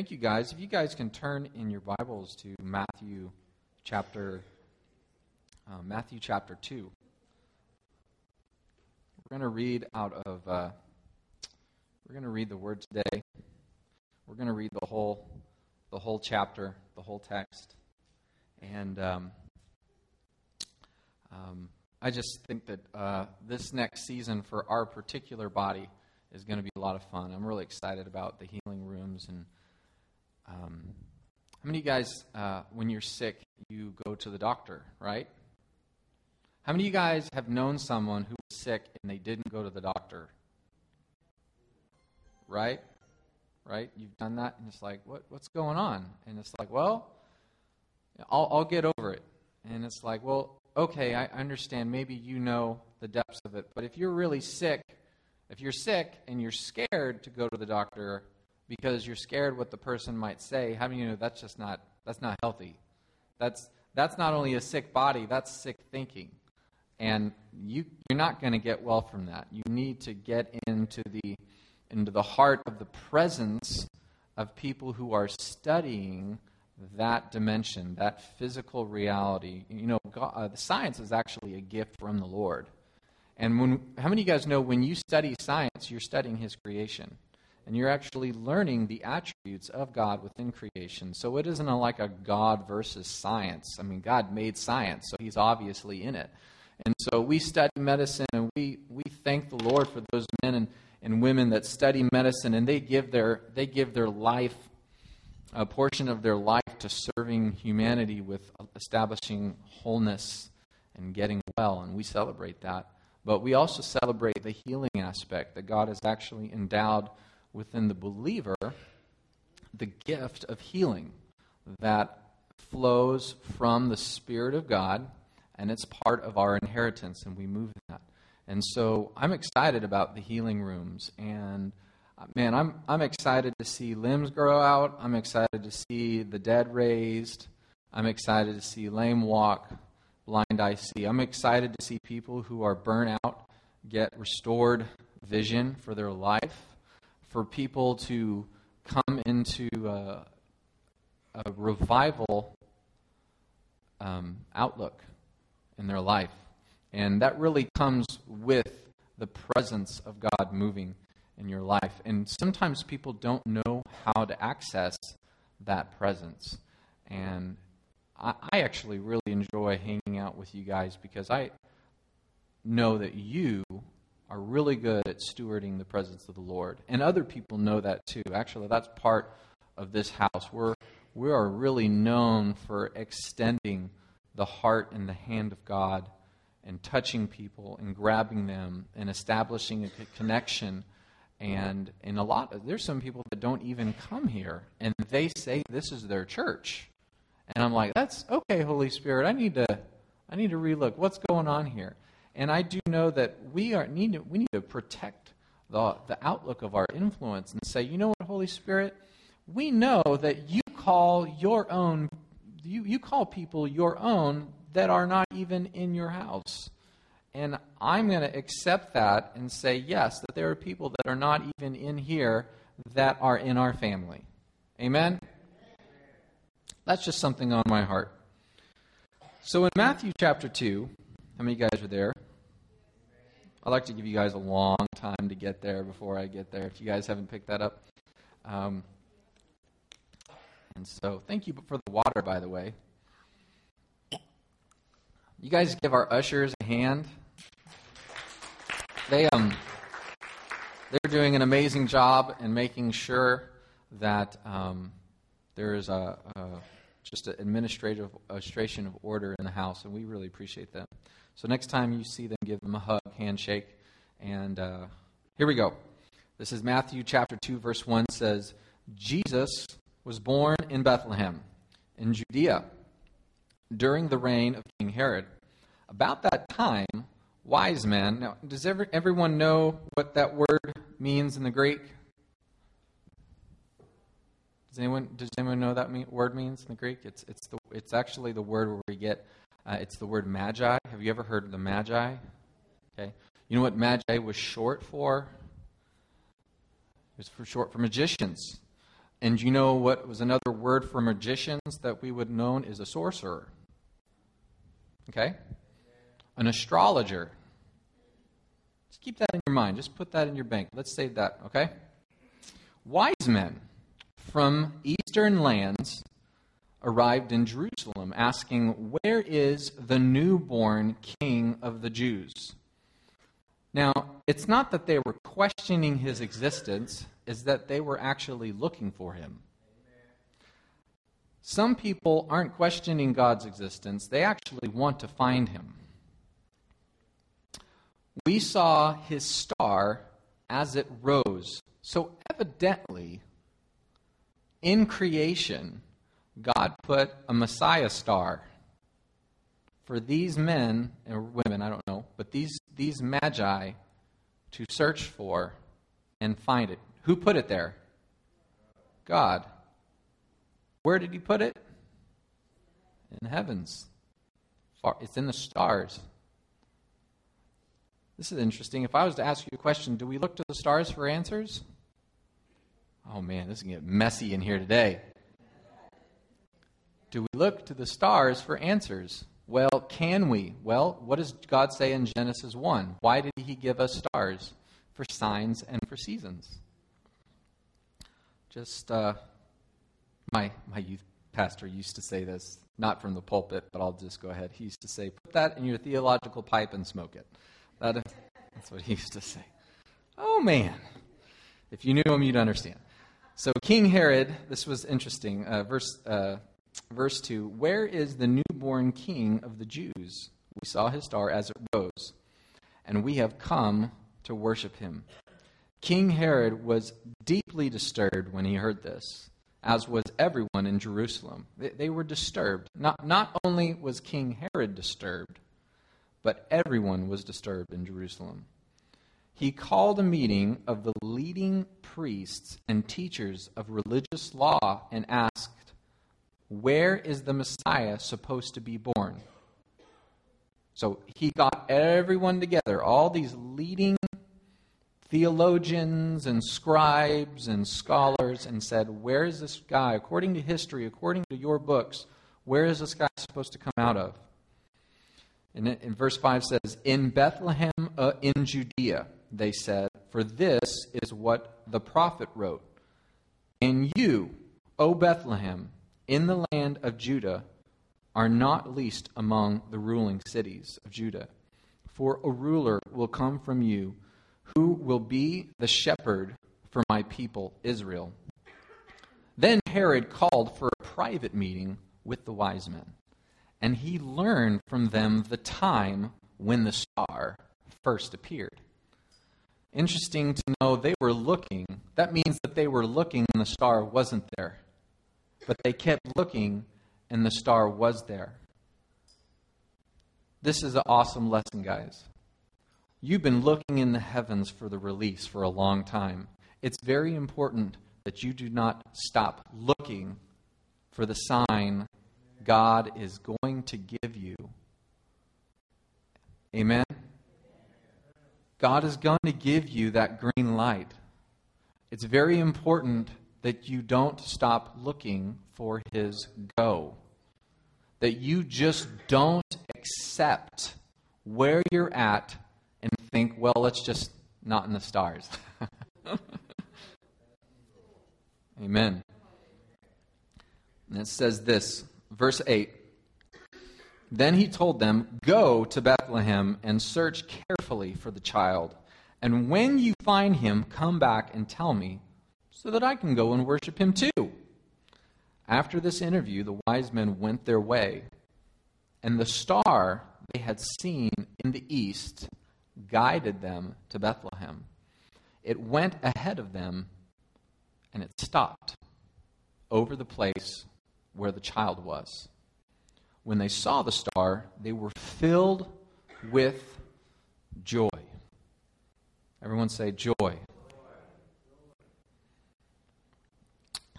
thank you guys. If you guys can turn in your Bibles to Matthew chapter uh, Matthew chapter two. We're going to read out of uh, we're going to read the word today. We're going to read the whole the whole chapter, the whole text, and um, um, I just think that uh, this next season for our particular body is going to be a lot of fun. I'm really excited about the healing rooms and. Um, how many of you guys, uh, when you're sick, you go to the doctor, right? How many of you guys have known someone who was sick and they didn't go to the doctor? Right? Right? You've done that, and it's like, what, what's going on? And it's like, well, I'll, I'll get over it. And it's like, well, okay, I understand. Maybe you know the depths of it. But if you're really sick, if you're sick and you're scared to go to the doctor because you're scared what the person might say, how do you know that's just not that's not healthy? That's that's not only a sick body, that's sick thinking. And you, you're not going to get well from that. You need to get into the, into the heart of the presence of people who are studying that dimension, that physical reality. You know, God, uh, the science is actually a gift from the Lord. And when, how many of you guys know when you study science, you're studying His creation? And you're actually learning the attributes of God within creation. So it isn't a, like a God versus science. I mean, God made science, so He's obviously in it. And so we study medicine and we, we thank the Lord for those men and, and women that study medicine and they give their, they give their life, a portion of their life to serving humanity with establishing wholeness and getting well. And we celebrate that. But we also celebrate the healing aspect that God has actually endowed within the believer the gift of healing that flows from the Spirit of God and it's part of our inheritance, and we move that. And so I'm excited about the healing rooms, and uh, man, I'm I'm excited to see limbs grow out. I'm excited to see the dead raised. I'm excited to see lame walk, blind eye see. I'm excited to see people who are burnt out get restored vision for their life, for people to come into a, a revival um, outlook in their life. And that really comes with the presence of God moving in your life. And sometimes people don't know how to access that presence. And I, I actually really enjoy hanging out with you guys because I know that you are really good at stewarding the presence of the Lord. And other people know that too. Actually, that's part of this house. We're, we are really known for extending the heart and the hand of God and touching people and grabbing them and establishing a connection. And in a lot, there's some people that don't even come here and they say this is their church. And I'm like, that's okay, Holy Spirit. I need to, I need to relook what's going on here. And I do know that we are need to, we need to protect the, the outlook of our influence and say, you know what, Holy Spirit, we know that you call your own you, you call people your own that are not even in your house. And I'm going to accept that and say, yes, that there are people that are not even in here that are in our family. Amen? That's just something on my heart. So in Matthew chapter 2, how many guys are there? I'd like to give you guys a long time to get there before I get there, if you guys haven't picked that up. Um, and so, thank you for the water, by the way. You guys give our ushers a hand. They um, they're doing an amazing job in making sure that um, there is a, a just an administrative administration of order in the house, and we really appreciate that. So next time you see them, give them a hug, handshake, and uh, here we go. This is Matthew chapter two, verse one says, Jesus was born in Bethlehem, in Judea, during the reign of King Herod. About that time, wise men. Now, does every, everyone know what that word means in the Greek? Does anyone does anyone know that word means in the Greek? It's it's the it's actually the word where we get uh, it's the word magi. Have you ever heard of the magi? Okay, you know what magi was short for? It was for short for magicians. And you know what was another word for magicians that we would known is a sorcerer? Okay? An astrologer. Just keep that in your mind. Just put that in your bank. Let's save that, okay? Wise men from eastern lands arrived in Jerusalem asking, Where is the newborn king of the Jews? Now, it's not that they were questioning his existence, is that they were actually looking for him. Some people aren't questioning God's existence, they actually want to find him. We saw his star as it rose. So, evidently, in creation, God put a Messiah star for these men and women, I don't know, but these, these magi to search for and find it. Who put it there? God. Where did he put it? In the heavens. It's in the stars. This is interesting. If I was to ask you a question, do we look to the stars for answers? Oh man, this is going to get messy in here today. Do we look to the stars for answers? Well, can we? Well, what does God say in Genesis 1? Why did He give us stars? For signs and for seasons. Just, uh, my, my youth pastor used to say this, not from the pulpit, but I'll just go ahead. He used to say, Put that in your theological pipe and smoke it. That that's what he used to say. Oh, man. If you knew him, you'd understand. So, King Herod, this was interesting. Uh, verse, uh, verse 2 Where is the newborn king of the Jews? We saw his star as it rose, and we have come to worship him. King Herod was deeply disturbed when he heard this, as was everyone in Jerusalem. They, they were disturbed. Not, not only was King Herod disturbed, but everyone was disturbed in Jerusalem he called a meeting of the leading priests and teachers of religious law and asked, Where is the Messiah supposed to be born? So he got everyone together, all these leading theologians and scribes and scholars, and said, Where is this guy, according to history, according to your books, where is this guy supposed to come out of? And in verse 5 says, In Bethlehem uh, in Judea they said, For this is what the prophet wrote. And you, O Bethlehem, in the land of Judah, are not least among the ruling cities of Judah. For a ruler will come from you who will be the shepherd for my people Israel. Then Herod called for a private meeting with the wise men, and he learned from them the time when the star first appeared. Interesting to know they were looking. That means that they were looking and the star wasn't there. But they kept looking and the star was there. This is an awesome lesson, guys. You've been looking in the heavens for the release for a long time. It's very important that you do not stop looking for the sign God is going to give you. Amen. God is going to give you that green light. It's very important that you don't stop looking for His go. That you just don't accept where you're at and think, well, let's just not in the stars. Amen. And it says this, verse 8 then he told them, Go to Bethlehem and search carefully for the child. And when you find him, come back and tell me, so that I can go and worship him too. After this interview, the wise men went their way, and the star they had seen in the east guided them to Bethlehem. It went ahead of them, and it stopped over the place where the child was when they saw the star, they were filled with joy. Everyone say joy.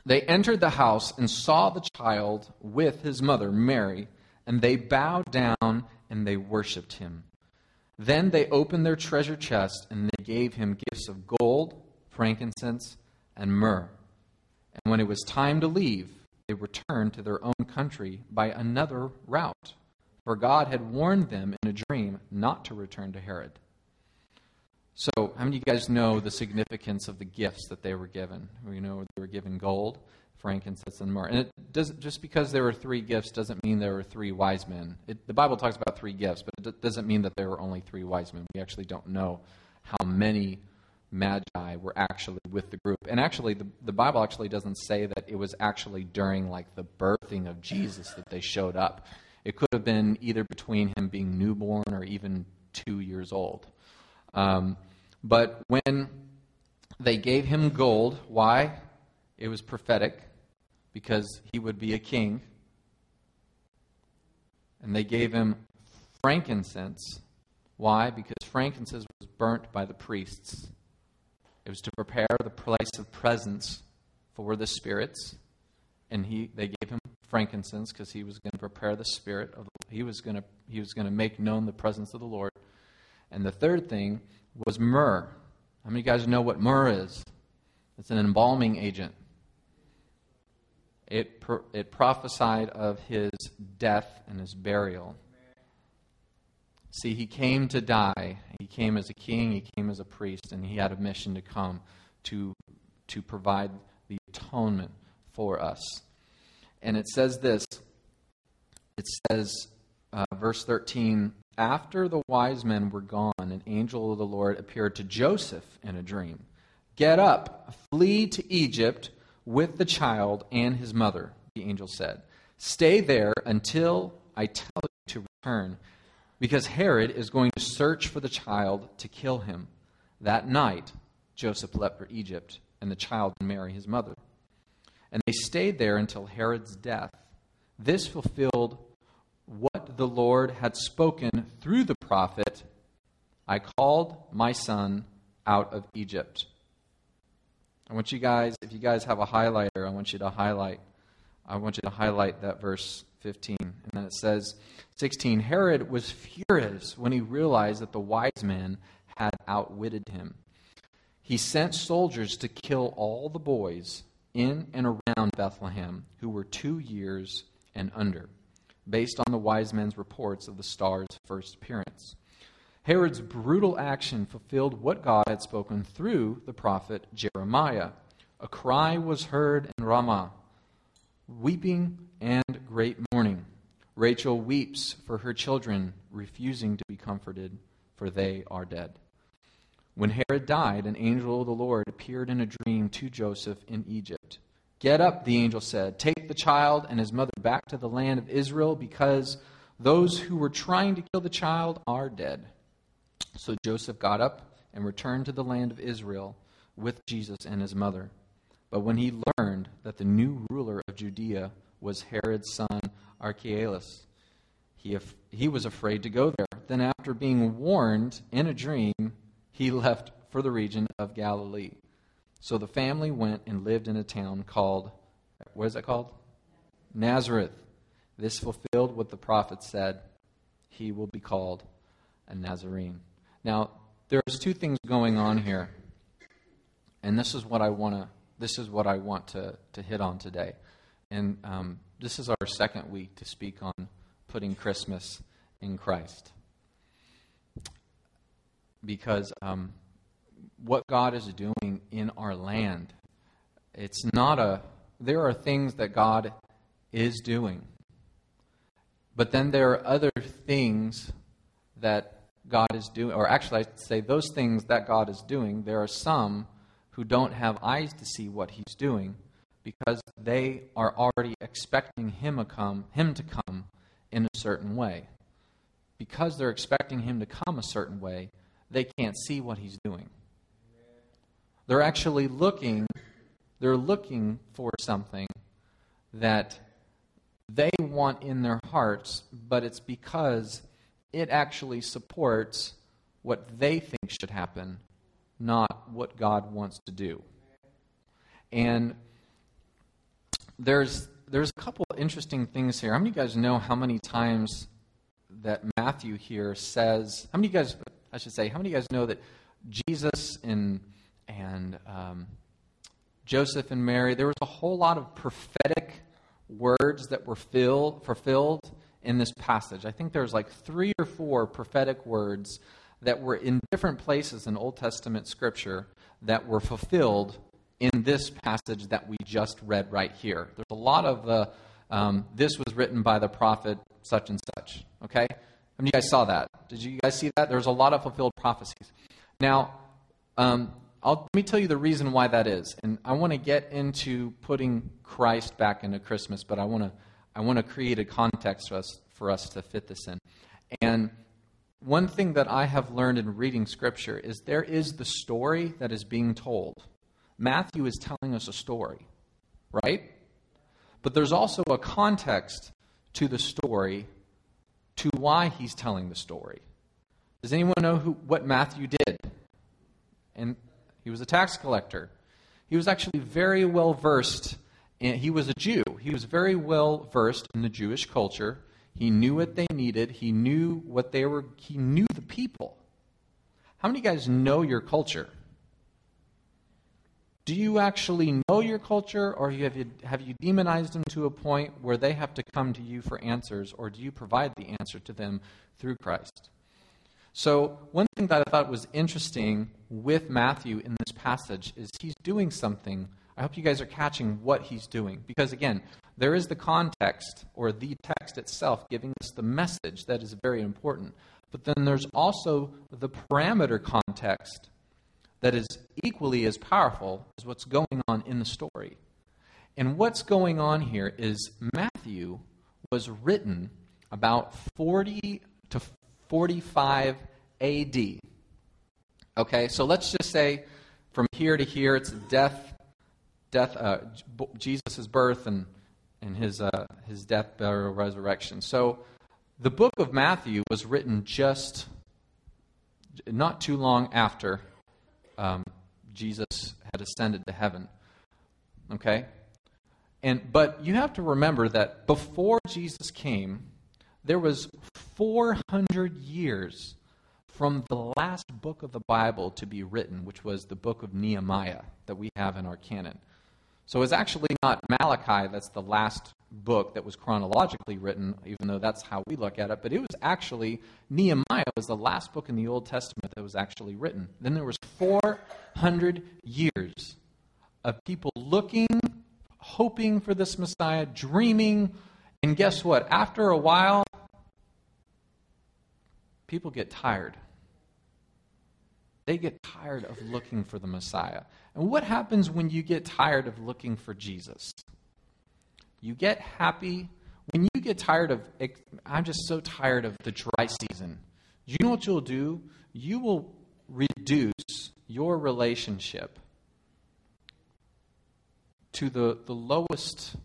They entered the house and saw the child with his mother, Mary, and they bowed down and they worshiped him. Then they opened their treasure chest and they gave him gifts of gold, frankincense, and myrrh. And when it was time to leave, they returned to their own country by another route, for God had warned them in a dream not to return to Herod. So, how many of you guys know the significance of the gifts that they were given? We know they were given gold, frankincense, and myrrh. And it doesn't just because there were three gifts doesn't mean there were three wise men. It, the Bible talks about three gifts, but it doesn't mean that there were only three wise men. We actually don't know how many magi were actually with the group. And actually, the, the Bible actually doesn't say that it was actually during like the birthing of Jesus that they showed up. It could have been either between him being newborn or even two years old. Um, but when they gave him gold, why? It was prophetic because he would be a king. And they gave him frankincense. Why? Because frankincense was burnt by the priests. It was to prepare the place of presence for the spirits. And he, they gave him frankincense because he was going to prepare the spirit of he was going to he was going to make known the presence of the Lord. And the third thing was myrrh. How many of you guys know what myrrh is? It's an embalming agent. It, it prophesied of his death and his burial. See, he came to die. He came as a king, he came as a priest, and he had a mission to come to, to provide the atonement for us. And it says this it says, uh, verse 13, after the wise men were gone, an angel of the Lord appeared to Joseph in a dream. Get up, flee to Egypt with the child and his mother, the angel said. Stay there until I tell you to return, because Herod is going to search for the child to kill him. That night, Joseph left for Egypt, and the child and Mary, his mother. And they stayed there until Herod's death. This fulfilled what the Lord had spoken through the prophet I called my son out of Egypt. I want you guys, if you guys have a highlighter, I want you to highlight. I want you to highlight that verse 15. And then it says, 16 Herod was furious when he realized that the wise men had outwitted him. He sent soldiers to kill all the boys in and around Bethlehem who were two years and under based on the wise men's reports of the star's first appearance. Herod's brutal action fulfilled what God had spoken through the prophet Jeremiah. A cry was heard in Ramah, weeping and great mourning. Rachel weeps for her children, refusing to be comforted, for they are dead. When Herod died, an angel of the Lord appeared in a dream to Joseph in Egypt. Get up, the angel said. Take the child and his mother back to the land of Israel because those who were trying to kill the child are dead. So Joseph got up and returned to the land of Israel with Jesus and his mother. But when he learned that the new ruler of Judea was Herod's son Archelaus, he, he was afraid to go there. Then, after being warned in a dream, he left for the region of Galilee. So the family went and lived in a town called, what is it called? Nazareth. This fulfilled what the prophet said. He will be called a Nazarene. Now, there's two things going on here. And this is what I want to this is what I want to, to hit on today. And um, this is our second week to speak on putting Christmas in Christ. Because um, what God is doing in our land. It's not a, there are things that God is doing. But then there are other things that God is doing, or actually, I'd say those things that God is doing, there are some who don't have eyes to see what He's doing because they are already expecting Him, come, him to come in a certain way. Because they're expecting Him to come a certain way, they can't see what He's doing. They're actually looking, they're looking for something that they want in their hearts, but it's because it actually supports what they think should happen, not what God wants to do. And there's there's a couple interesting things here. How many of you guys know how many times that Matthew here says? How many of you guys? I should say, how many of you guys know that Jesus in and um, Joseph and Mary. There was a whole lot of prophetic words that were fill, fulfilled in this passage. I think there's like three or four prophetic words that were in different places in Old Testament scripture that were fulfilled in this passage that we just read right here. There's a lot of the, um, this was written by the prophet such and such. Okay? Many of you guys saw that? Did you guys see that? There's a lot of fulfilled prophecies. Now, um, let me tell you the reason why that is. And I want to get into putting Christ back into Christmas, but I want to I want to create a context for us for us to fit this in. And one thing that I have learned in reading Scripture is there is the story that is being told. Matthew is telling us a story, right? But there's also a context to the story, to why he's telling the story. Does anyone know who, what Matthew did? And he was a tax collector. He was actually very well versed. He was a Jew. He was very well versed in the Jewish culture. He knew what they needed. He knew what they were. He knew the people. How many guys know your culture? Do you actually know your culture, or have you, have you demonized them to a point where they have to come to you for answers, or do you provide the answer to them through Christ? So, one thing that I thought was interesting with Matthew in this passage is he's doing something. I hope you guys are catching what he's doing. Because, again, there is the context or the text itself giving us the message that is very important. But then there's also the parameter context that is equally as powerful as what's going on in the story. And what's going on here is Matthew was written about 40 to 45 AD. Okay, so let's just say from here to here, it's death, death, uh, Jesus' birth and, and his, uh, his death, burial, resurrection. So the book of Matthew was written just not too long after um, Jesus had ascended to heaven. Okay? And, but you have to remember that before Jesus came, there was 400 years from the last book of the Bible to be written, which was the book of Nehemiah that we have in our canon. So it's actually not Malachi that's the last book that was chronologically written, even though that's how we look at it, but it was actually Nehemiah was the last book in the Old Testament that was actually written. Then there was 400 years of people looking, hoping for this Messiah, dreaming, and guess what? After a while, people get tired. They get tired of looking for the Messiah. And what happens when you get tired of looking for Jesus? You get happy. When you get tired of, I'm just so tired of the dry season. Do You know what you'll do? You will reduce your relationship to the, the lowest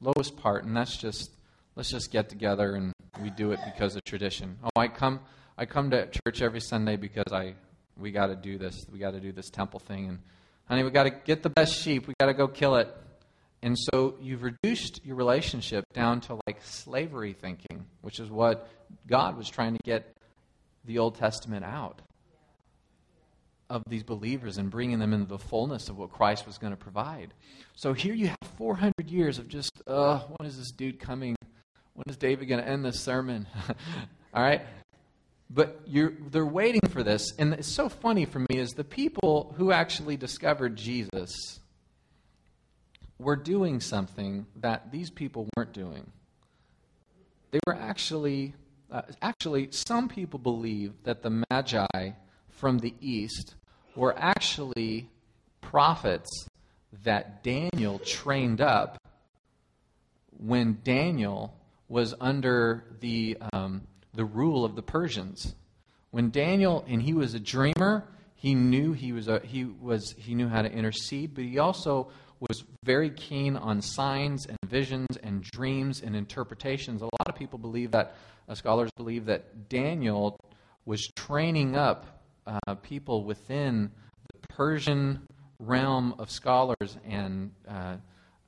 lowest part, and that's just let's just get together and we do it because of tradition. Oh, I come I come to church every Sunday because I we got to do this. We got to do this temple thing and honey, we got to get the best sheep. We got to go kill it. And so you've reduced your relationship down to like slavery thinking, which is what God was trying to get the Old Testament out of these believers and bringing them into the fullness of what Christ was going to provide. So here you have 400 years of just, uh, when is this dude coming? When is David going to end this sermon? All right? But they're waiting for this. And it's so funny for me is the people who actually discovered Jesus were doing something that these people weren't doing. They were actually, uh, actually, some people believe that the Magi from the east were actually prophets that Daniel trained up when Daniel was under the, um, the rule of the Persians. When Daniel, and he was a dreamer, he knew he was a, he was he knew how to intercede, but he also was very keen on signs and visions and dreams and interpretations. A lot of people believe that uh, scholars believe that Daniel was training up uh, people within the Persian realm of scholars, and uh,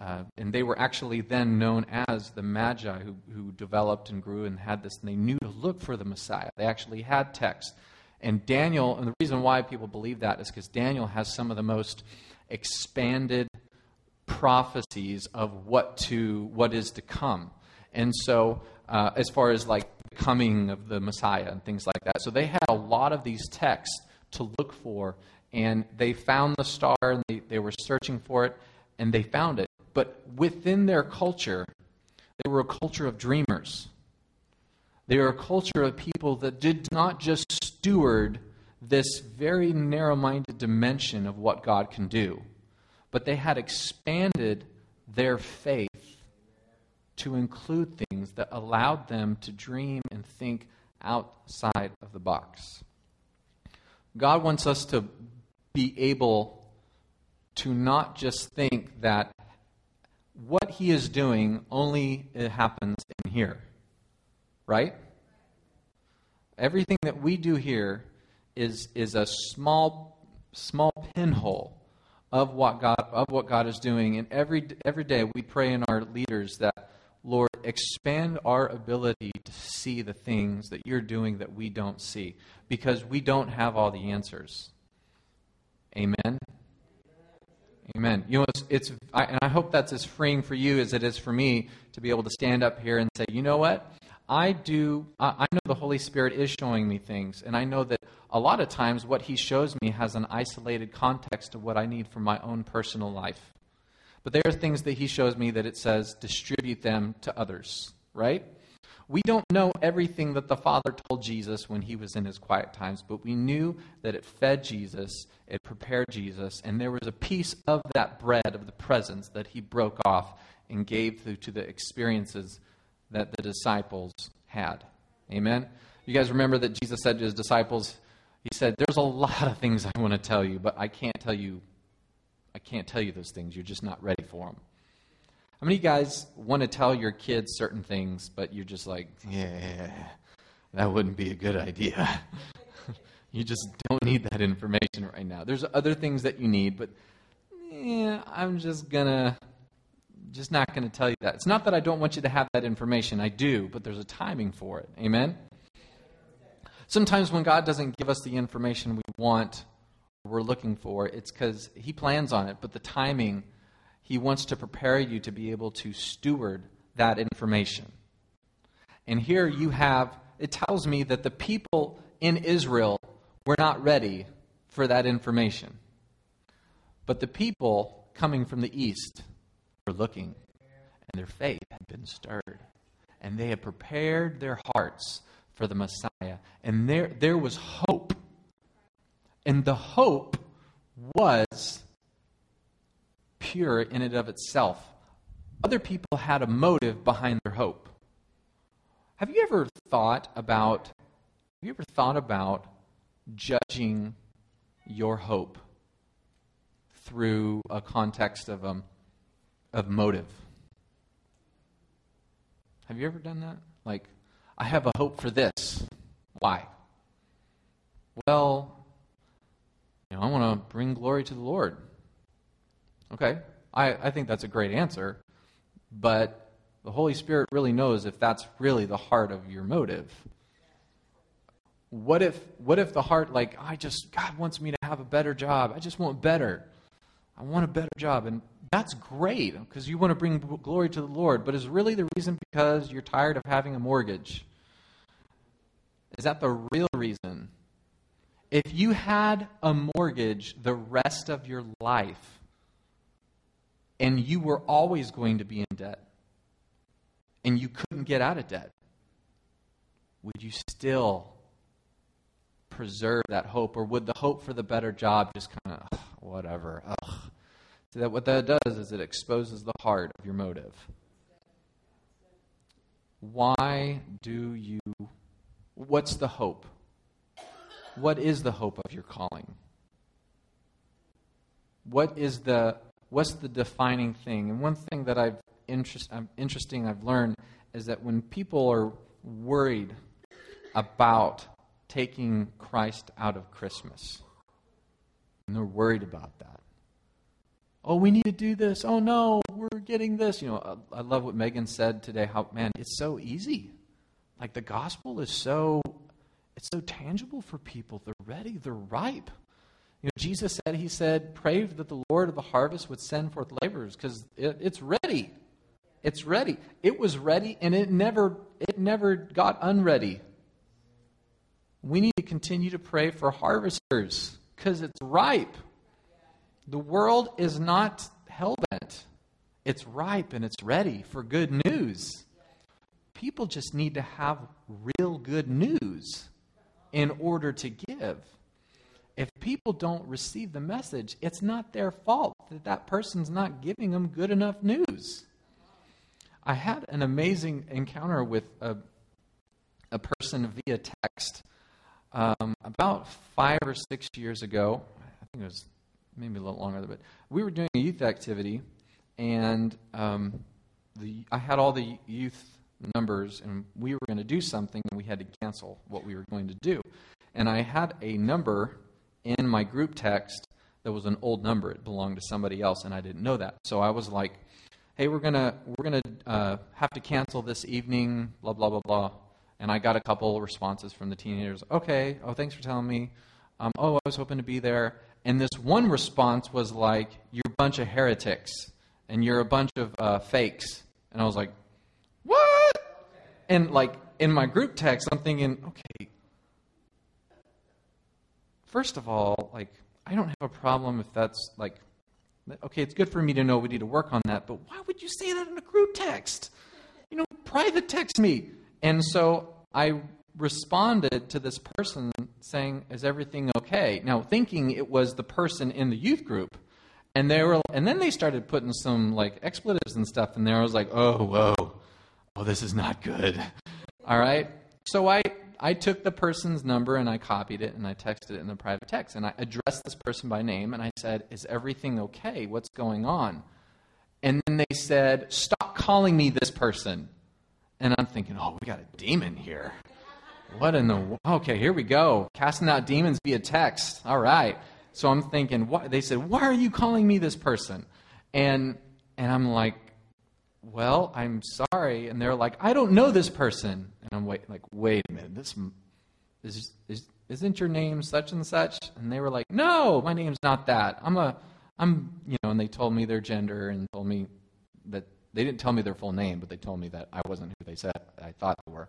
uh, and they were actually then known as the Magi, who, who developed and grew and had this. And they knew to look for the Messiah. They actually had texts. And Daniel, and the reason why people believe that is because Daniel has some of the most expanded prophecies of what to what is to come. And so, uh, as far as like the coming of the Messiah and things like that, so they had a lot of these texts to look for, and they found the star, and they, they were searching for it, and they found it. But within their culture, they were a culture of dreamers. They were a culture of people that did not just steward this very narrow minded dimension of what God can do, but they had expanded their faith to include things that allowed them to dream and think outside of the box. God wants us to be able to not just think that what He is doing only happens in here, right? Everything that we do here is, is a small, small pinhole of what God of what God is doing. And every every day we pray in our leaders that Lord expand our ability to see the things that you're doing that we don't see because we don't have all the answers. Amen. Amen. You know, it's, it's I, and I hope that's as freeing for you as it is for me to be able to stand up here and say, you know what? I do, I know the Holy Spirit is showing me things, and I know that a lot of times what He shows me has an isolated context of what I need for my own personal life. But there are things that He shows me that it says distribute them to others, right? We don't know everything that the Father told Jesus when he was in his quiet times, but we knew that it fed Jesus, it prepared Jesus, and there was a piece of that bread, of the presence, that he broke off and gave to, to the experiences that the disciples had. Amen? You guys remember that Jesus said to his disciples, He said, There's a lot of things I want to tell you, but I can't tell you. I can't tell you those things. You're just not ready for them. How many guys want to tell your kids certain things, but you're just like, yeah, that wouldn't be a good idea? you just don't need that information right now. There's other things that you need, but yeah, I'm just gonna just not to tell you that. It's not that I don't want you to have that information. I do, but there's a timing for it. Amen? Sometimes when God doesn't give us the information we want, we're looking for, it's because He plans on it, but the timing, He wants to prepare you to be able to steward that information. And here you have, it tells me that the people in Israel were not ready for that information. But the people coming from the east, were looking, and their faith had been stirred. And they had prepared their hearts for the Messiah. And there, there was hope. And the hope was pure in and of itself. Other people had a motive behind their hope. Have you ever thought about have you ever thought about judging your hope through a context of um, of motive. Have you ever done that? Like, I have a hope for this. Why? Well, you know, I want to bring glory to the Lord. Okay, I, I think that's a great answer, but the Holy Spirit really knows if that's really the heart of your motive. What if, what if the heart, like, I just, God wants me to have a better job. I just want better. I want a better job. And that's great because you want to bring glory to the Lord, but is really the reason because you're tired of having a mortgage? Is that the real reason? If you had a mortgage the rest of your life and you were always going to be in debt and you couldn't get out of debt, would you still preserve that hope or would the hope for the better job just kind of whatever? Ugh so that what that does is it exposes the heart of your motive. Why do you what's the hope? What is the hope of your calling? What is the what's the defining thing? And one thing that I've interest, um, interesting I've learned is that when people are worried about taking Christ out of Christmas, and they're worried about that, oh, we need to do this. Oh, no, we're getting this. You know, I, love what Megan said today. How, man, it's so easy. Like the gospel is so, it's so tangible for people. They're ready, they're ripe. You know, Jesus said, He said, pray that the Lord of the harvest would send forth laborers because it, it's ready. It's ready. It was ready and it never it never got unready. We need to continue to pray for harvesters because it's ripe. The world is not hell bent. It's ripe and it's ready for good news. People just need to have real good news in order to give. If people don't receive the message, it's not their fault that that person's not giving them good enough news. I had an amazing encounter with a, a person via text um, about five or six years ago. I think it was maybe a little longer, but we were doing a youth activity, and um, the, I had all the youth numbers, and we were going to do something, and we had to cancel what we were going to do. And I had a number in my group text that was an old number. It belonged to somebody else, and I didn't know that. So I was like, "Hey, we're gonna we're gonna uh, have to cancel this evening." Blah blah blah blah. And I got a couple responses from the teenagers. Okay. Oh, thanks for telling me. Um, oh, I was hoping to be there. And this one response was like, "You're a bunch of heretics, and you're a bunch of uh, fakes." And I was like, "What?" And like in my group text, I'm thinking, "Okay, first of all, like I don't have a problem if that's like, okay, it's good for me to know we need to work on that, but why would you say that in a group text? You know, private text me." And so I responded to this person saying, Is everything okay? Now, thinking it was the person in the youth group. And they were, and then they started putting some like expletives and stuff in there. I was like, oh, whoa, oh, this is not good. All right. So I, I took the person's number and I copied it and I texted it in the private text and I addressed this person by name and I said, is everything okay? What's going on? And then they said, stop calling me this person. And I'm thinking, oh, we got a demon here. What in the. Okay, here we go. Casting out demons via text. All right. So I'm thinking, what? They said, why are you calling me this person? And, and I'm like, well, I'm sorry. And they're like, I don't know this person. And I'm wait, like, wait a minute. This is, is, isn't your name such and such? And they were like, no, my name's not that. I'm a, I'm, you know, and they told me their gender and told me that they didn't tell me their full name, but they told me that I wasn't who they said I thought they were.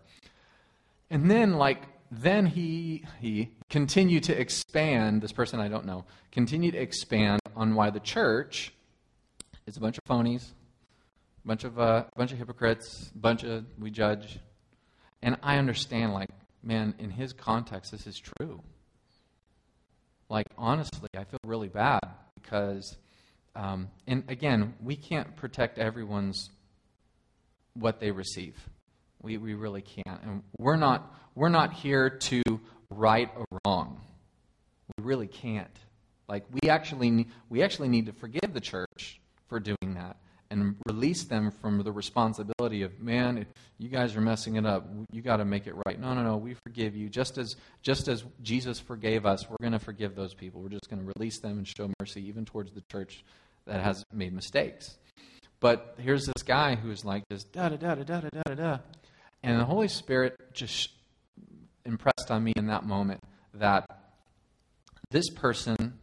And then, like, then he he continued to expand. This person I don't know continued to expand on why the church is a bunch of phonies, bunch of uh, a bunch of hypocrites, bunch of we judge. And I understand, like, man, in his context, this is true. Like, honestly, I feel really bad because um, and again, we can't protect everyone's what they receive. We, we really can't. And we're not, we're not here to right a wrong. We really can't. Like we actually we actually need to forgive the church for doing that and release them from the responsibility of man you guys are messing it up you got to make it right no no no we forgive you just as just as jesus forgave us we're going to forgive those people we're just going to release them and show mercy even towards the church that has made mistakes. But here's this guy who's like just da da da da da da da da. And the Holy Spirit just impressed on me in that moment that this person,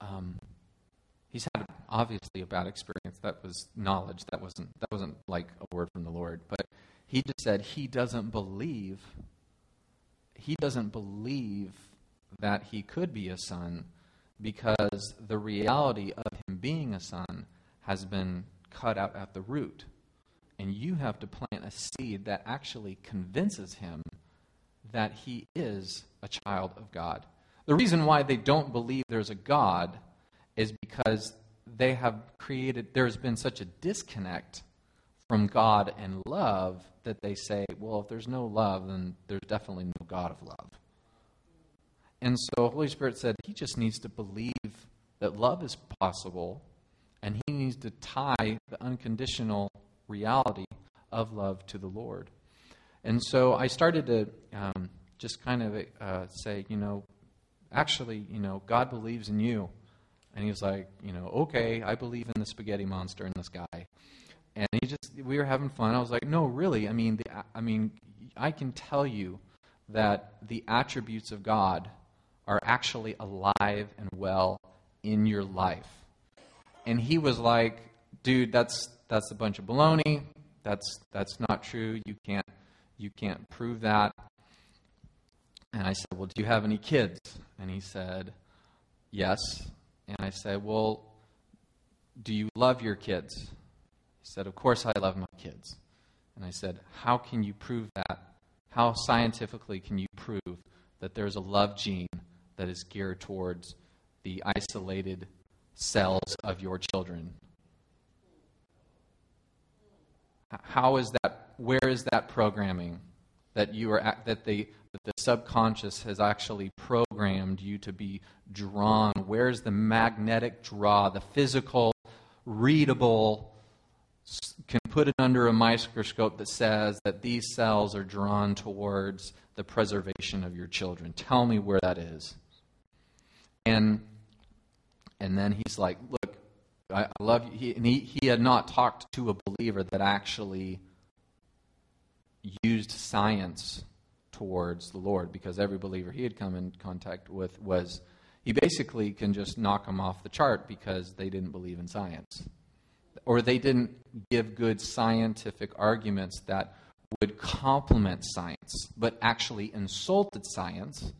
um, he's had obviously a bad experience. That was knowledge. That wasn't that wasn't like a word from the Lord. But he just said he doesn't believe. He doesn't believe that he could be a son because the reality of him being a son has been cut out at the root. And you have to plant a seed that actually convinces him that he is a child of God. The reason why they don't believe there's a God is because they have created, there's been such a disconnect from God and love that they say, well, if there's no love, then there's definitely no God of love. And so Holy Spirit said he just needs to believe that love is possible and he needs to tie the unconditional reality of love to the Lord. And so I started to um, just kind of uh, say, you know, actually, you know, God believes in you. And he was like, you know, okay, I believe in the spaghetti monster in this guy. And he just, we were having fun. I was like, no, really. I mean, the, I mean, I can tell you that the attributes of God are actually alive and well in your life. And he was like, dude, that's that's a bunch of baloney. That's that's not true. You can't you can't prove that. And I said, Well, do you have any kids? And he said, Yes. And I said, Well, do you love your kids? He said, Of course I love my kids. And I said, How can you prove that? How scientifically can you prove that there's a love gene that is geared towards the isolated cells of your children? How is that? Where is that programming that you are that the that the subconscious has actually programmed you to be drawn? Where's the magnetic draw, the physical, readable? Can put it under a microscope that says that these cells are drawn towards the preservation of your children. Tell me where that is. And and then he's like, look, I, I love you. He, and he, he had not talked to a believer that actually used science towards the Lord because every believer he had come in contact with was, he basically can just knock them off the chart because they didn't believe in science. Or they didn't give good scientific arguments that would complement science, but actually insulted science.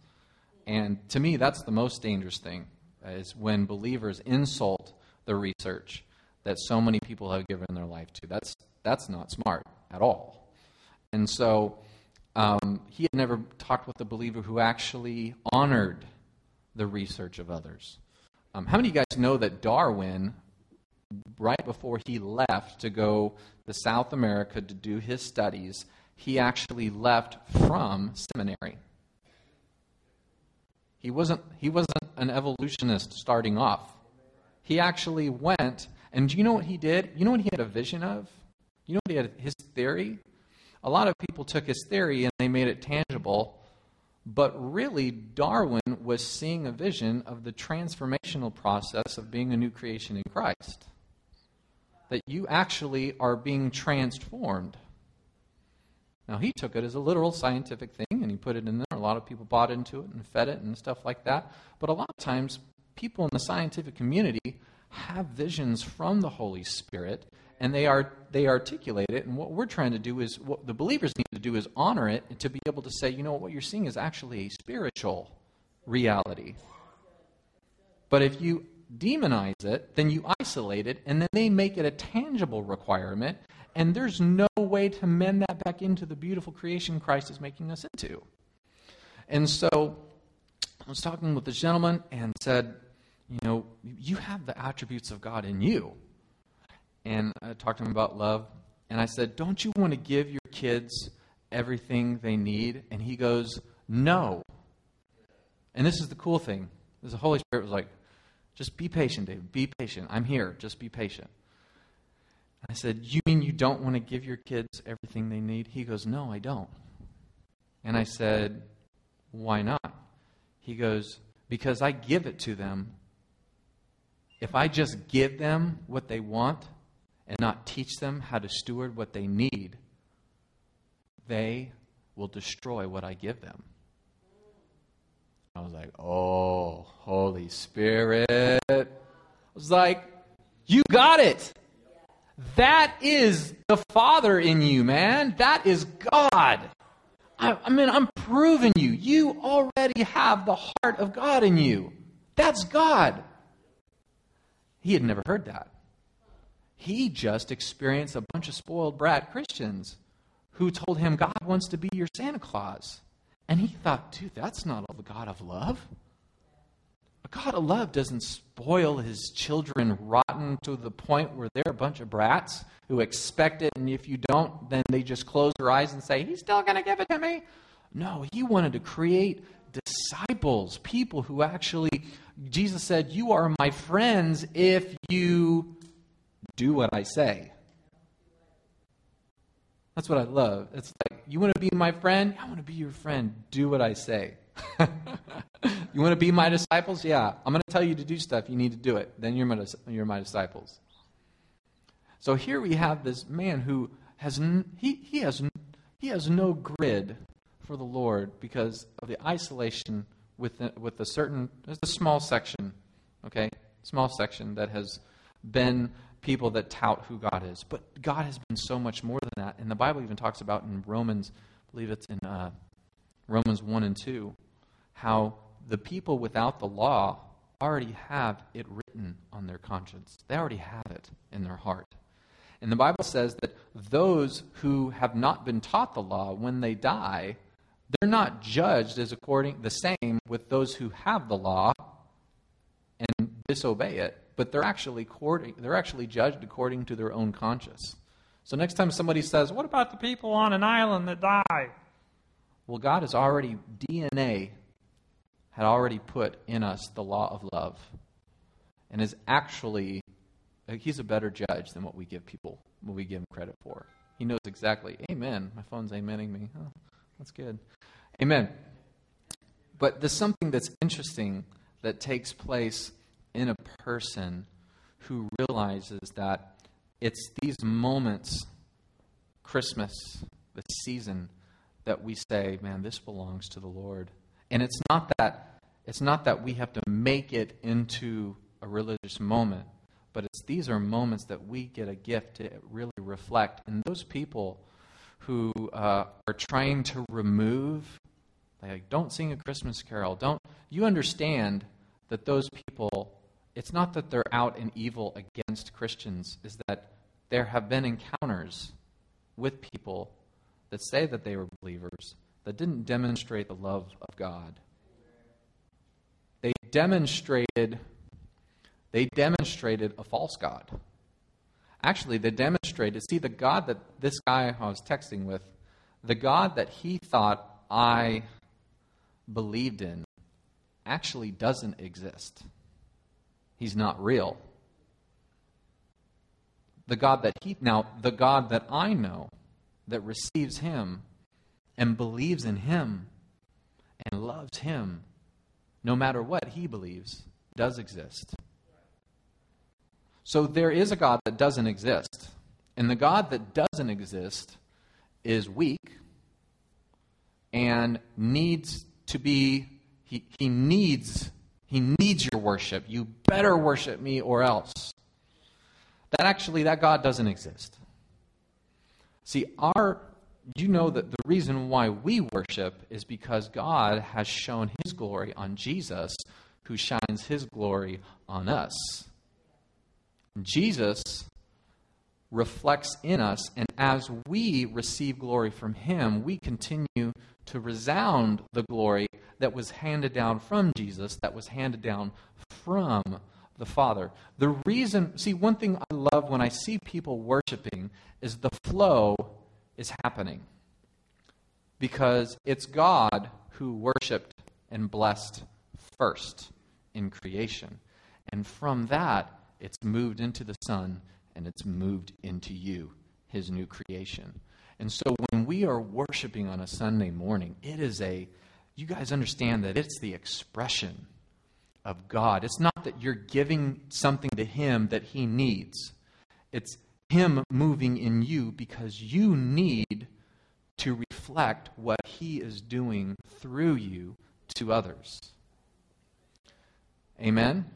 And to me, that's the most dangerous thing, is when believers insult the research that so many people have given their life to. That's, that's not smart at all. And so um, he had never talked with a believer who actually honored the research of others. Um, how many of you guys know that Darwin, right before he left to go to South America to do his studies, he actually left from seminary? He wasn't, he wasn't an evolutionist starting off. He actually went, and do you know what he did? You know what he had a vision of? You know what he had his theory? A lot of people took his theory and they made it tangible, but really, Darwin was seeing a vision of the transformational process of being a new creation in Christ. That you actually are being transformed. Now, he took it as a literal scientific thing and he put it in there. A lot of people bought into it and fed it and stuff like that. But a lot of times, people in the scientific community have visions from the Holy Spirit and they are they articulate it. And what we're trying to do is what the believers need to do is honor it to be able to say you know what you're seeing is actually a spiritual reality. But if you demonize it then you isolate it and then they make it a tangible requirement and there's no way to mend that back into the beautiful creation Christ is making us into. And so I was talking with this gentleman and said you know, you have the attributes of God in you. And I talked to him about love. And I said, Don't you want to give your kids everything they need? And he goes, No. And this is the cool thing. The Holy Spirit was like, Just be patient, David. Be patient. I'm here. Just be patient. I said, You mean you don't want to give your kids everything they need? He goes, No, I don't. And I said, Why not? He goes, Because I give it to them if I just give them what they want and not teach them how to steward what they need, they will destroy what I give them. I was like, oh, Holy Spirit. I was like, you got it. That is the Father in you, man. That is God. I, I, mean, I'm proving you. You already have the heart of God in you. That's God. He had never heard that. He just experienced a bunch of spoiled brat Christians who told him God wants to be your Santa Claus. And he thought, dude, that's not a God of love. A God of love doesn't spoil his children rotten to the point where they're a bunch of brats who expect it, and if you don't, then they just close their eyes and say, He's still going to give it to me. No, he wanted to create disciples, people who actually, Jesus said, You are my friends if you do what I say. That's what I love. It's like, you want to be my friend? I want to be your friend. Do what I say. you want to be my disciples? Yeah. I'm going to tell you to do stuff. You need to do it. Then you're my, you're my disciples. So here we have this man who has, he, he has, he has no grid for the Lord because of the isolation with the, with a certain, there's a small section, okay, small section that has been people that tout who God is. But God has been so much more than that. And the Bible even talks about in Romans, I believe it's in uh, Romans 1 and 2, how the people without the law already have it written on their conscience. They already have it in their heart. And the Bible says that those who have not been taught the law, when they die, they're not judged as according the same with those who have the law and disobey it, but they're actually they're actually judged according to their own conscience. So next time somebody says, "What about the people on an island that die?" Well, God has already DNA had already put in us the law of love and is actually he's a better judge than what we give people what we give him credit for. He knows exactly. Amen. My phone's amening me. Oh, that's good. Amen. But there's something that's interesting that takes place in a person who realizes that it's these moments, Christmas, the season, that we say, man, this belongs to the Lord. And it's not that it's not that we have to make it into a religious moment, but it's these are moments that we get a gift to really reflect. And those people who uh, are trying to remove, like, don't sing a Christmas carol, don't you understand that those people? It's not that they're out in evil against Christians, is that there have been encounters with people that say that they were believers that didn't demonstrate the love of God. They demonstrated they demonstrated a false God. Actually, they demonstrated, see, the God that this guy I was texting with, the God that he thought I believed in actually doesn't exist. He's not real. The God that he, now, the God that I know that receives him and believes in him and loves him, no matter what he believes, does exist. So there is a God that doesn't exist. And the God that doesn't exist is weak and needs to be he, he needs he needs your worship. You better worship me or else. That actually that God doesn't exist. See, our you know that the reason why we worship is because God has shown his glory on Jesus, who shines his glory on us. Jesus reflects in us, and as we receive glory from him, we continue to resound the glory that was handed down from Jesus, that was handed down from the Father. The reason, see, one thing I love when I see people worshiping is the flow is happening. Because it's God who worshiped and blessed first in creation. And from that, it's moved into the Son and it's moved into you, his new creation. And so when we are worshiping on a Sunday morning, it is a, you guys understand that it's the expression of God. It's not that you're giving something to him that he needs, it's him moving in you because you need to reflect what he is doing through you to others. Amen?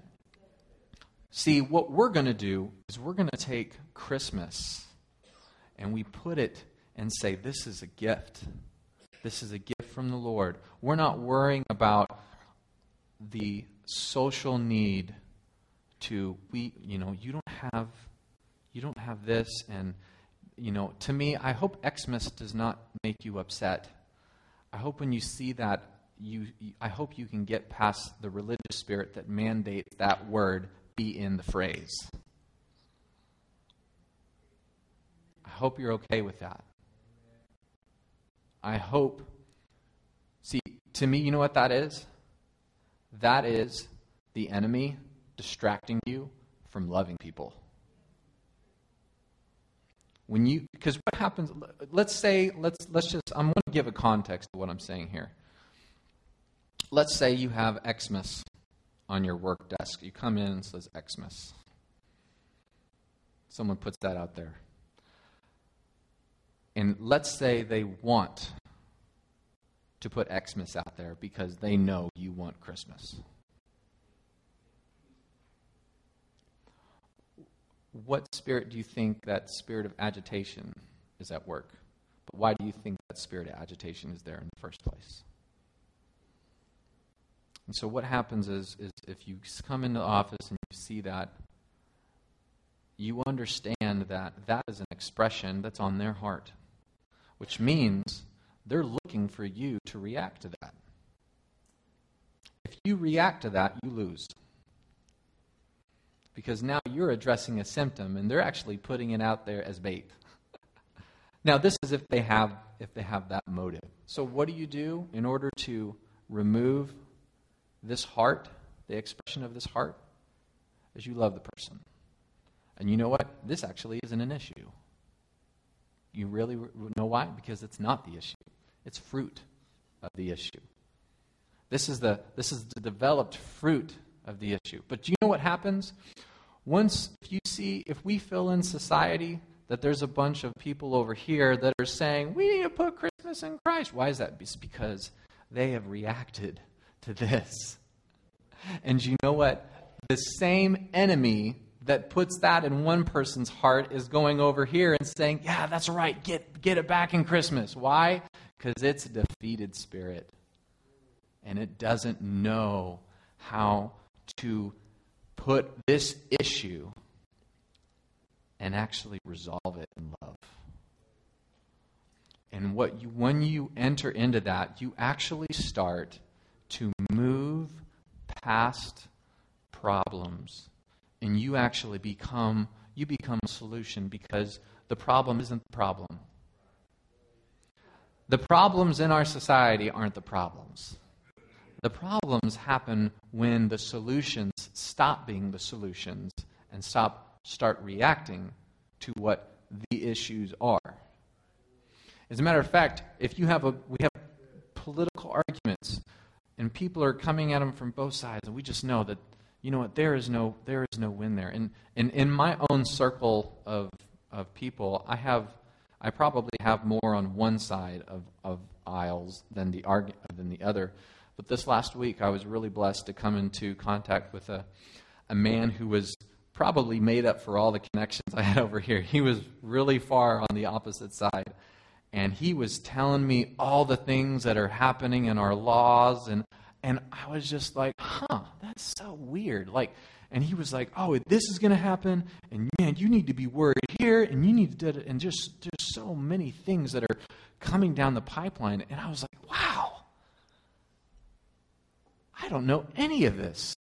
See, what we're going to do is we're going to take Christmas and we put it and say, This is a gift. This is a gift from the Lord. We're not worrying about the social need to we you know you don't have you don't have this and you know to me i hope xmas does not make you upset i hope when you see that you i hope you can get past the religious spirit that mandates that word be in the phrase. I hope you're okay with that. I hope. See, to me, you know what that is? That is the enemy distracting you from loving people. When you, because what happens? Let's say, let's let's just. I'm going to give a context to what I'm saying here. Let's say you have Xmas on your work desk. You come in and says Xmas. Someone puts that out there. And let's say they want to put Xmas out there because they know you want Christmas. What spirit do you think that spirit of agitation is at work? But why do you think that spirit of agitation is there in the first place? And so what happens is, is if you come into the office and you see that, you understand that that is an expression that's on their heart, which means they're looking for you to react to that. If you react to that, you lose. Because now you're addressing a symptom and they're actually putting it out there as bait. now this is if they have if they have that motive. So what do you do in order to remove this heart, the expression of this heart, is you love the person. And you know what? This actually isn't an issue. You really know why? Because it's not the issue. It's fruit of the issue. This is the this is the developed fruit of the issue. But do you know what happens? Once if you see if we fill in society that there's a bunch of people over here that are saying we need to put Christmas in Christ. Why is that? It's because they have reacted to this. And you know what? The same enemy that puts that in one person's heart is going over here and saying, "Yeah, that's right. Get get it back in Christmas." Why? Cuz it's a defeated spirit. And it doesn't know how to put this issue and actually resolve it in love. And what you when you enter into that, you actually start to move past problems and you actually become you become a solution because the problem isn't the problem. The problems in our society aren't the problems. The problems happen when the solutions stop being the solutions and stop start reacting to what the issues are. As a matter of fact, if you have a we have political arguments and people are coming at them from both sides, and we just know that you know what there is no there is no win there. And, and in my own circle of of people, I have I probably have more on one side of, of aisles than the argu- than the other. But this last week, I was really blessed to come into contact with a a man who was probably made up for all the connections I had over here. He was really far on the opposite side and he was telling me all the things that are happening in our laws and and I was just like, "Huh, that's so weird." Like and he was like, "Oh, this is going to happen and man, you need to be worried here and you need to do that and just there's so many things that are coming down the pipeline." And I was like, "Wow. I don't know any of this."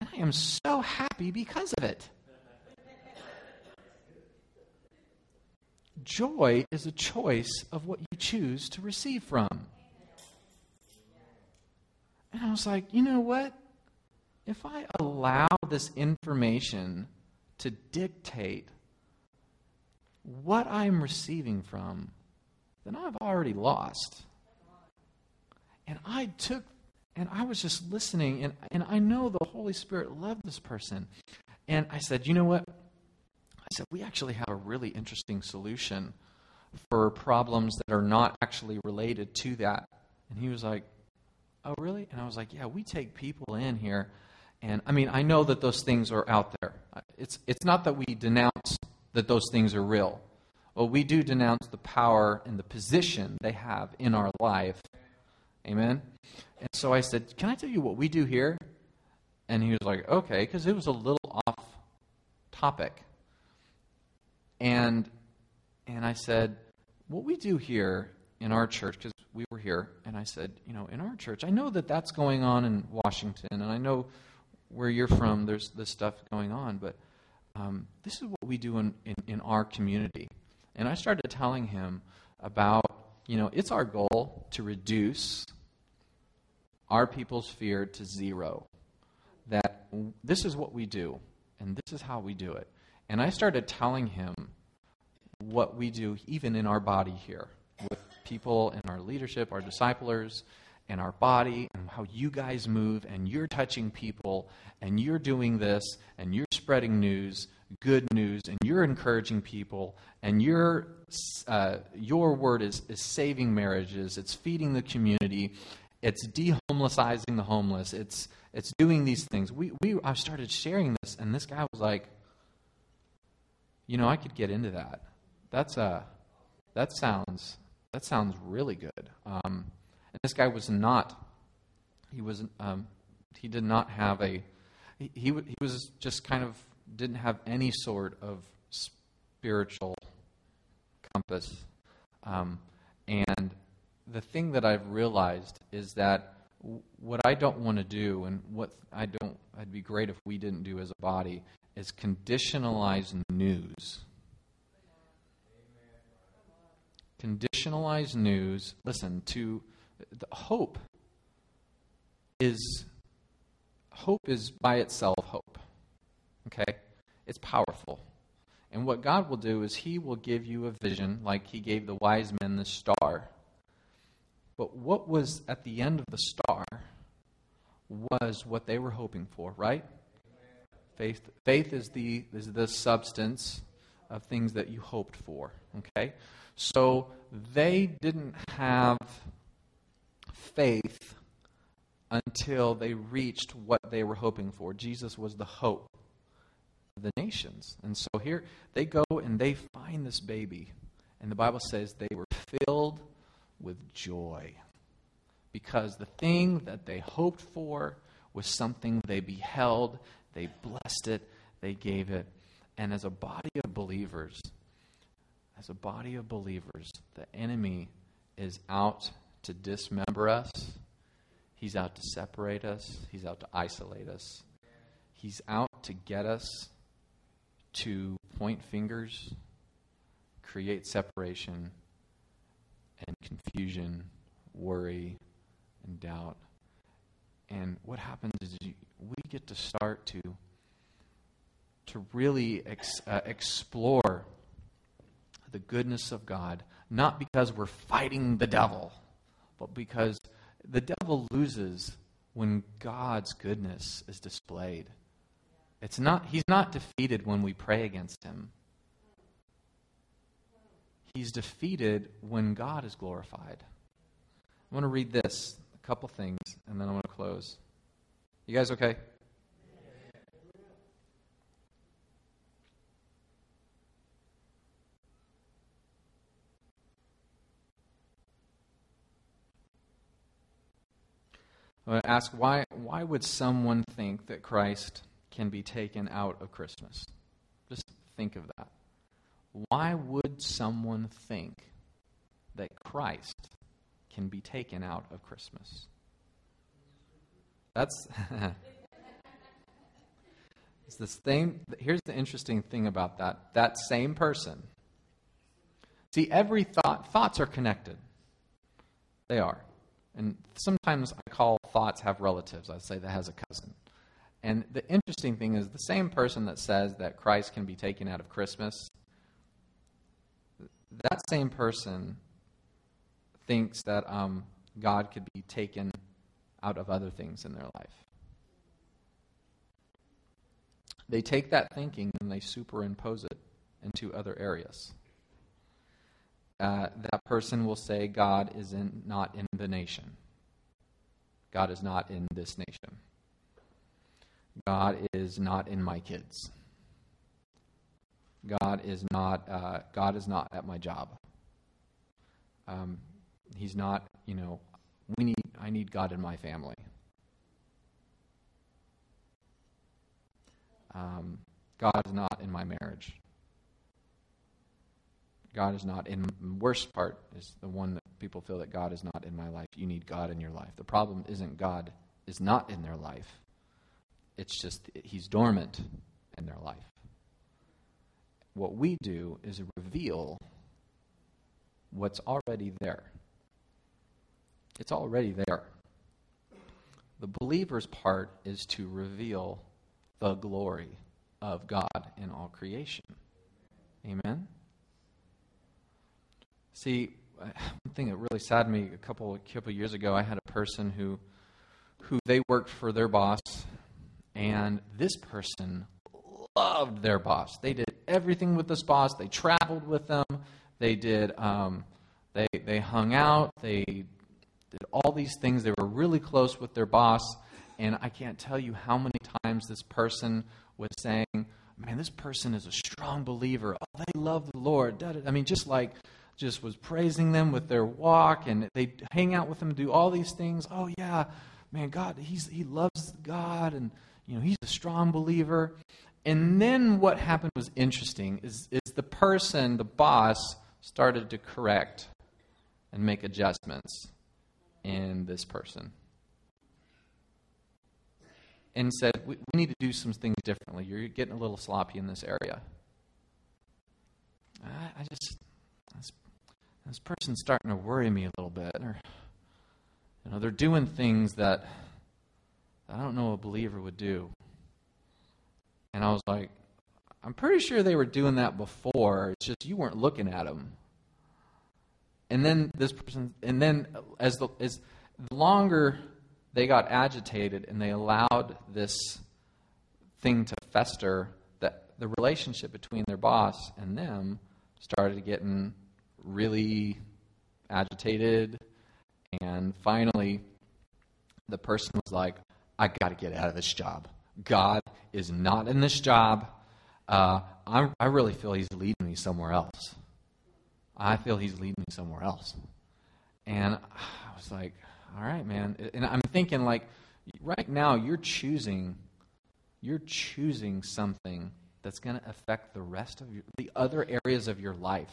And I am so happy because of it. Joy is a choice of what you choose to receive from. And I was like, you know what? If I allow this information to dictate what I'm receiving from, then I've already lost. And I took, and I was just listening, and, and I know the Holy Spirit loved this person. And I said, you know what? I said, we actually have a really interesting solution for problems that are not actually related to that. And he was like, oh, really? And I was like, yeah, we take people in here. And I mean, I know that those things are out there. It's, it's not that we denounce that those things are real. Well, we do denounce the power and the position they have in our life. Amen? And so I said, Can I tell you what we do here? And he was like, Okay, because it was a little off topic. And, and I said, what we do here in our church, because we were here, and I said, you know, in our church, I know that that's going on in Washington, and I know where you're from, there's this stuff going on, but um, this is what we do in, in, in our community. And I started telling him about, you know, it's our goal to reduce our people's fear to zero. That this is what we do, and this is how we do it. And I started telling him what we do, even in our body here, with people in our leadership, our disciplers, and our body, and how you guys move, and you're touching people, and you're doing this, and you're spreading news, good news, and you're encouraging people, and your, uh, your word is, is saving marriages, it's feeding the community, it's dehomelessizing the homeless, it's, it's doing these things. We, we, I started sharing this, and this guy was like, you know, I could get into that. That's a, uh, that sounds, that sounds really good. Um, and this guy was not, he was, um, he did not have a, he, he, he was just kind of didn't have any sort of spiritual compass. Um, and the thing that I've realized is that w- what I don't want to do, and what I don't, I'd be great if we didn't do as a body, is conditionalize news. Conditionalize news. Listen to the hope is hope is by itself hope. Okay? It's powerful. And what God will do is He will give you a vision, like He gave the wise men the star. But what was at the end of the star was what they were hoping for, right? Faith, faith is, the, is the substance of things that you hoped for, okay? So they didn't have faith until they reached what they were hoping for. Jesus was the hope of the nations. And so here they go and they find this baby. And the Bible says they were filled with joy because the thing that they hoped for was something they beheld, they blessed it, they gave it. And as a body of believers, as a body of believers, the enemy is out to dismember us He's out to separate us, He's out to isolate us. He's out to get us to point fingers, create separation and confusion, worry, and doubt. And what happens is we get to start to to really ex, uh, explore the goodness of God, not because we're fighting the devil, but because the devil loses when God's goodness is displayed. It's not, he's not defeated when we pray against him. He's defeated when God is glorified. I want to read this, a couple things, and then I want to close. You guys okay? I ask why, why would someone think that Christ can be taken out of Christmas? Just think of that. Why would someone think that Christ can be taken out of Christmas? That's. it's the same. Here's the interesting thing about that. That same person. See, every thought, thoughts are connected. They are. And sometimes I call thoughts have relatives. I'd say that has a cousin. And the interesting thing is the same person that says that Christ can be taken out of Christmas, that same person thinks that um, God could be taken out of other things in their life. They take that thinking and they superimpose it into other areas uh, that person will say, God is in, not in the nation. God is not in this nation. God is not in my kids. God is not. Uh, God is not at my job. Um, he's not. You know, we need. I need God in my family. Um, God is not in my marriage. God is not in worst part is the one people feel that God is not in my life. You need God in your life. The problem isn't God is not in their life. It's just he's dormant in their life. What we do is reveal what's already there. It's already there. The believer's part is to reveal the glory of God in all creation. Amen. See, thing that really saddened me a couple couple years ago, I had a person who who they worked for their boss, and this person loved their boss. They did everything with this boss. They traveled with them. They did. Um, they they hung out. They did all these things. They were really close with their boss. And I can't tell you how many times this person was saying, "Man, this person is a strong believer. Oh, they love the Lord." I mean, just like just was praising them with their walk, and they hang out with them, do all these things. Oh yeah, man, God, he's he loves God, and you know he's a strong believer. And then what happened was interesting. Is is the person, the boss, started to correct and make adjustments in this person. And said, we, we need to do some things differently. You're getting a little sloppy in this area. I, I just, this person's starting to worry me a little bit. Or, you know, they're doing things that I don't know a believer would do. And I was like, I'm pretty sure they were doing that before. It's just you weren't looking at them. And then this person, and then as the as the longer they got agitated and they allowed this thing to fester, that the relationship between their boss and them started getting really agitated. And finally, the person was like, I got to get out of this job. God is not in this job. Uh, i really feel He's leading me somewhere else. I feel He's leading me somewhere else. And I was like, all right, man. And I'm thinking, like, right now, you're choosing, you're choosing something that's going to affect the rest of your, the other areas of your life.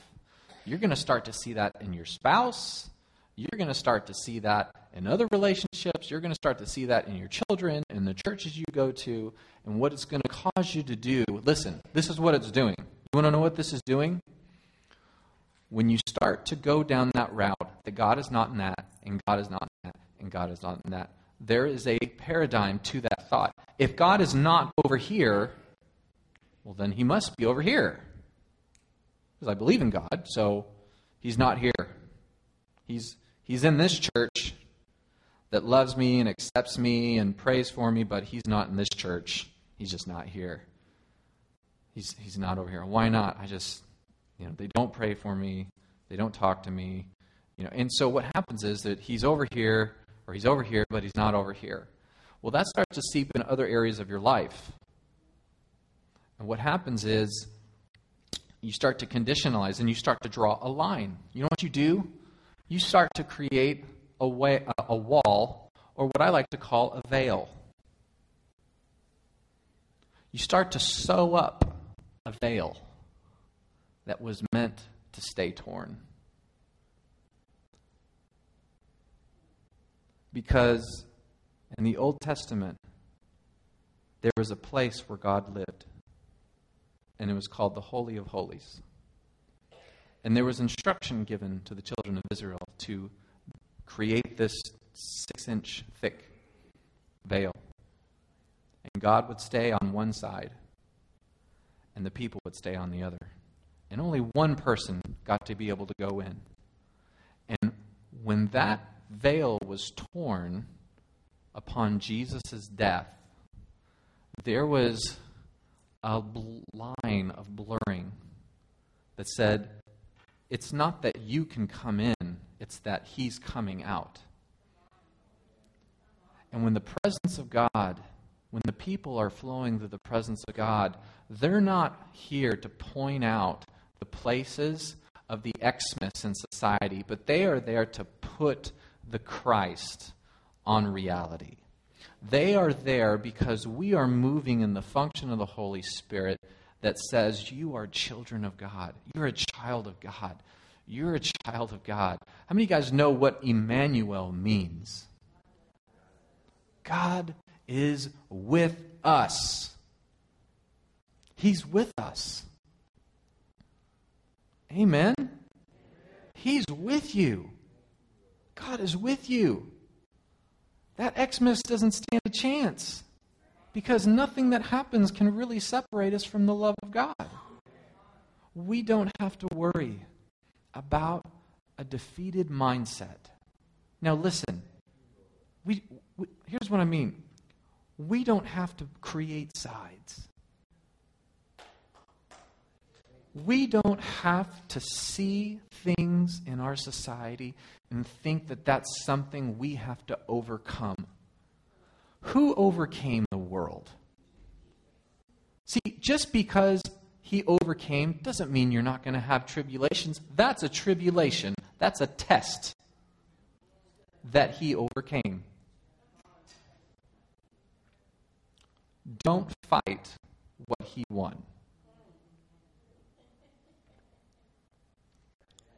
You're going to start to see that in your spouse. You're going to start to see that in other relationships. You're going to start to see that in your children, in the churches you go to, and what it's going to cause you to do. Listen, this is what it's doing. You want to know what this is doing? when you start to go down that route, that God is not in that, and God is not in that, and God is not in that, there is a paradigm to that thought. If God is not over here, well, then he must be over here. Because I believe in God, so he's not here. He's, he's in this church that loves me and accepts me and prays for me, but he's not in this church. He's just not here. He's, he's not over here. Why not? I just, you know, they don't pray for me. They don't talk to me. You know, and so what happens is that he's over here or he's over here, but he's not over here. Well, that starts to seep in other areas of your life. And what happens is you start to conditionalize and you start to draw a line. You know what you do? You start to create a, way, a wall, or what I like to call a veil. You start to sew up a veil that was meant to stay torn. Because in the Old Testament, there was a place where God lived, and it was called the Holy of Holies. And there was instruction given to the children of Israel to create this six inch thick veil. And God would stay on one side, and the people would stay on the other and only one person got to be able to go in. And when that veil was torn upon Jesus' death, there was a line of blurring that said, It's not that you can come in, it's that He's coming out. And when the presence of God, when the people are flowing to the presence of God, they're not here to point out the places of the Xmas in society, but they are there to put the Christ on reality. They are there because we are moving in the function of the Holy Spirit that says, You are children of God. You're a child of God. You're a child of God. How many of you guys know what Emmanuel means? God is with us. He's with us. Amen. He's with you. God is with you. That Xmas doesn't stand a chance because nothing that happens can really separate us from the love of God. We don't have to worry about a defeated mindset. Now, listen, we, we, here's what I mean we don't have to create sides. We don't have to see things in our society and think that that's something we have to overcome. Who overcame the world? See, just because he overcame doesn't mean you're not going to have tribulations. That's a tribulation, that's a test that he overcame. Don't fight what he won.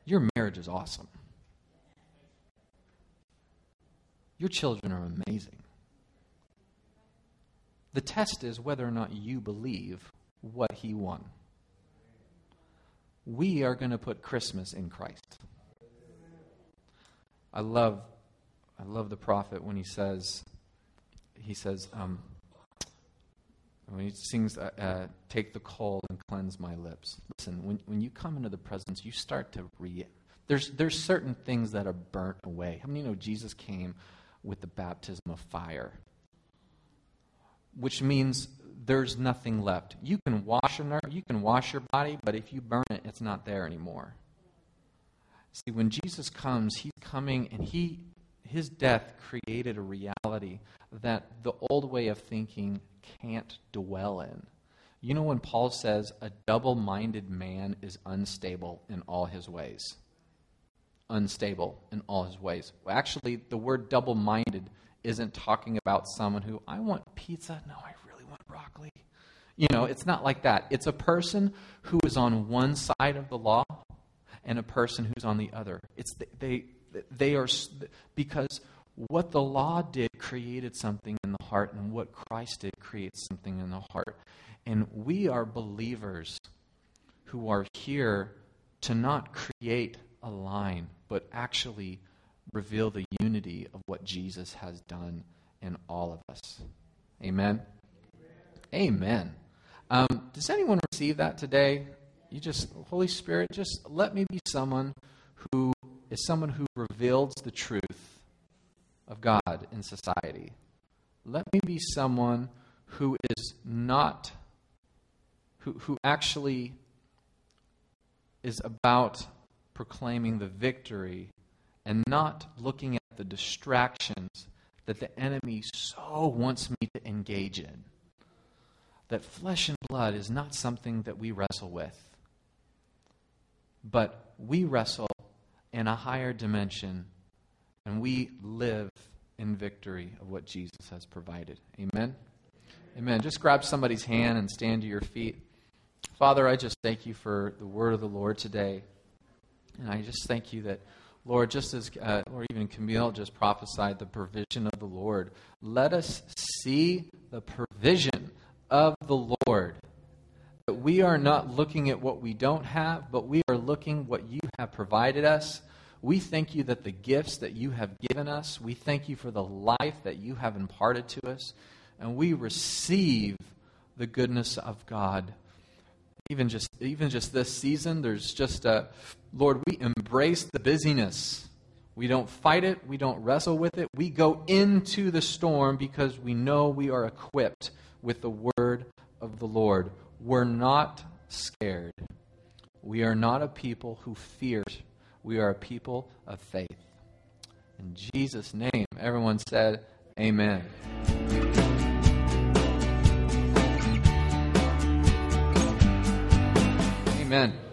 Your marriage is awesome. Your children are amazing. The test is whether or not you believe what he won. We are going to put Christmas in Christ. I love, I love the prophet when he says, he says, um, when he sings, uh, uh, "Take the coal and cleanse my lips." Listen, when when you come into the presence, you start to re. There's there's certain things that are burnt away. How many know Jesus came with the baptism of fire? Which means there's nothing left. You can wash a nerve, you can wash your body, but if you burn it, it's not there anymore. See, when Jesus comes, he's coming and he his death created a reality that the old way of thinking can't dwell in. You know when Paul says a double-minded man is unstable in all his ways. Unstable in all his ways. Well, actually, the word double-minded isn't talking about someone who I want pizza. No, I really want broccoli. You know, it's not like that. It's a person who is on one side of the law and a person who's on the other. It's the, they they are because what the law did created something in the heart and what Christ did creates something in the heart. And we are believers who are here to not create a line, but actually reveal the unity of what Jesus has done in all of us. Amen. Amen. Um, does anyone receive that today? You just, Holy Spirit, just let me be someone who is someone who reveals the truth of God in society. Let me be someone who is not, who, who actually is about proclaiming the victory and not looking at the distractions that the enemy so wants me to engage in. That flesh and blood is not something that we wrestle with, but we wrestle in a higher dimension and we live in victory of what Jesus has provided. Amen. Amen. Just grab somebody's hand and stand to your feet. Father, I just thank you for the word of the Lord today. And I just thank you that Lord, just as, uh, or even Camille just prophesied the provision of the Lord, let us see the provision of the Lord. That we are not looking at what we don't have, but we are looking what you have provided us. We thank you that the gifts that you have given us, we thank you for the life that you have imparted to us, and we receive the goodness of God. Even just even just this season there's just a lord we embrace the busyness. We don't fight it. We don't wrestle with it. We go into the storm because we know we are equipped with the word of the lord we're not scared. We are not a people who fear. We are a people of faith. In jesus name everyone said amen. Amen.